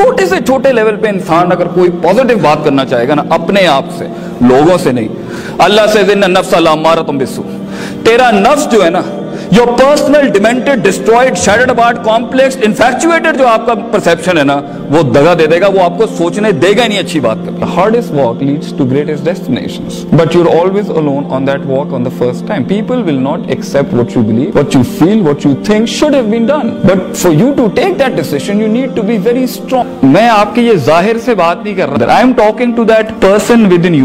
چھوٹے سے چھوٹے لیول پہ انسان اگر کوئی پوزیٹو بات کرنا چاہے گا نا اپنے آپ سے لوگوں سے نہیں اللہ سے نفس اللہ مارا تم بسو تیرا نفس جو ہے نا جو آپ کا ہے نا وہ دگا دے دے گا وہ آپ کو سوچنے دے گا نہیں اچھی بات walk leads but you have on that walk on you first people will decision you feel what you think strong میں آپ کے ظاہر سے بات نہیں کر رہا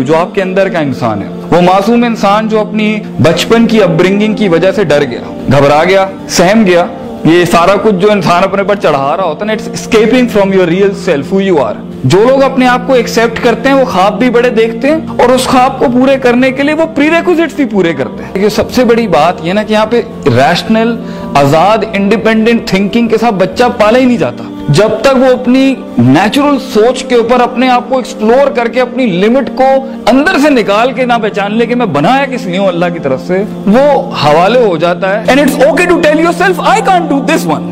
جو آپ کے اندر کا انسان ہے وہ معصوم انسان جو اپنی بچپن کی اپبرنگنگ کی وجہ سے ڈر گیا گھبرا گیا سہم گیا یہ سارا کچھ جو انسان اپنے پر چڑھا رہا ہوتا ہے نا escaping from your real are جو لوگ اپنے آپ کو ایکسیپٹ کرتے ہیں وہ خواب بھی بڑے دیکھتے ہیں اور اس خواب کو پورے کرنے کے لیے وہ پری ریکوزٹس بھی پورے کرتے ہیں یہ سب سے بڑی بات یہ نا کہ یہاں پہ ریشنل آزاد انڈیپینڈنٹ تھنکنگ کے ساتھ بچہ پالا ہی نہیں جاتا جب تک وہ اپنی نیچرل سوچ کے اوپر اپنے آپ کو ایکسپلور کر کے اپنی لمٹ کو اندر سے نکال کے نہ پہچان لے کہ میں بنایا کس لیے ہوں اللہ کی طرف سے وہ حوالے ہو جاتا ہے And it's okay to tell yourself, I can't do this one.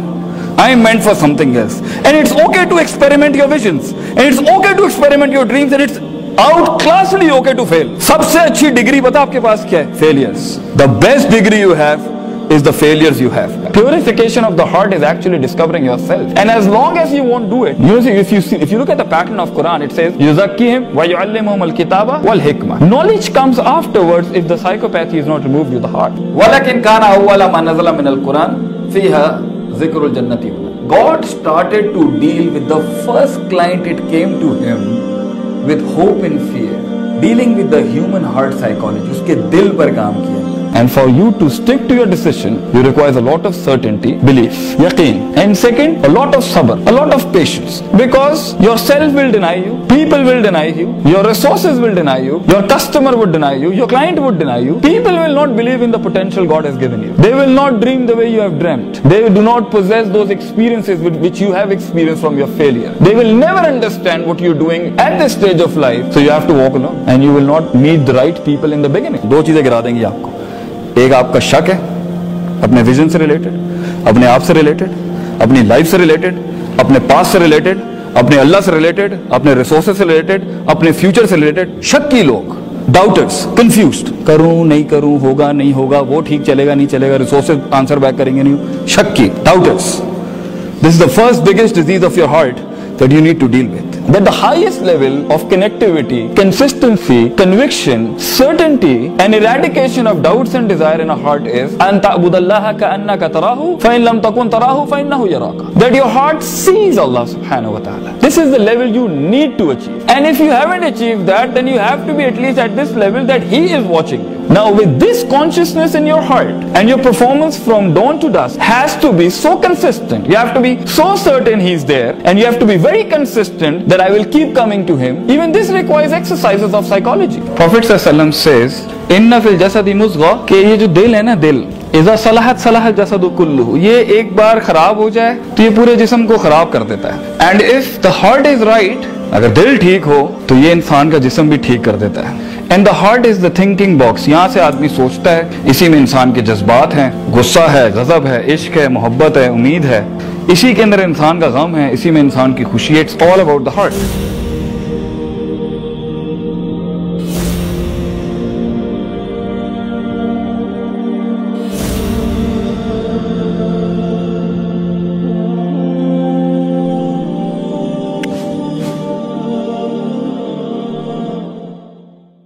I'm meant for something else. And it's okay to experiment your visions. and it's okay to experiment your dreams and it's out class نہیں okay to fail سب سے اچھی degree بتا آپ کے پاس کیا ہے failures the best degree you have is the failures you have purification of the heart is actually discovering yourself and as long as you want do it you see if you see if you look at the pattern of Quran it says یزکیہم و یعلمہم الکتاب والحکمہ knowledge comes after words of the psychopathy is not removed you the heart ولکن کان اول ما نزل من القران فیھا ذکر الجنتی ہونا good start to deal with the first client it came to him with hope and fear dealing with woman heart psychology اس کے دل پر کام کیا and for you to stick to your ڈسن you ریکوائرٹیز you self will Dean will ڈنا resources will ڈنا you your customer would deny کلا people will not بلیوٹینشیل God as go دل not dream they you have ڈرمپ not پروزیز دوسپیرینس which you has from your failure they will no understand what you doing at the stuff life so you have to walk no and you will not meet the right people انگنگ دو چیزیں گرا دیں گے آپ کو ایک آپ کا شک ہے اپنے ویژن سے ریلیٹڈ اپنے آپ سے ریلیٹڈ اپنی لائف سے ریلیٹڈ اپنے پاس سے ریلیٹڈ اپنے اللہ سے ریلیٹڈ اپنے ریسورسز سے ریلیٹڈ اپنے فیوچر سے ریلیٹڈ شک کی لوگ ڈاؤٹرس کنفیوزڈ کروں نہیں کروں ہوگا نہیں ہوگا وہ ٹھیک چلے گا نہیں چلے گا ریسورسز آنسر بیک کریں گے نہیں شکی doubters this is the first biggest disease of your heart that you need to deal with highest level of کنیکٹوٹیشن سرٹنٹیشن کا Now, with this consciousness in your heart, and your performance from dawn to dusk has to be so consistent, you have to be so certain he's there, and you have to be very consistent that I will keep coming to him. Even this requires exercises of psychology. Prophet says, Inna fil jasadi musgha, ke ye jo dil hai na dil. اذا صلحت صلحت جسد کلو یہ ایک بار خراب ہو جائے تو یہ پورے جسم کو خراب کر دیتا ہے and if the heart is right اگر دل ٹھیک ہو تو یہ انسان کا جسم بھی ٹھیک کر دیتا ہے and the heart is the thinking box یہاں سے آدمی سوچتا ہے اسی میں انسان کے جذبات ہیں غصہ ہے غضب ہے عشق ہے محبت ہے امید ہے اسی کے اندر انسان کا غم ہے اسی میں انسان کی خوشی آل اباؤٹ دا ہارٹ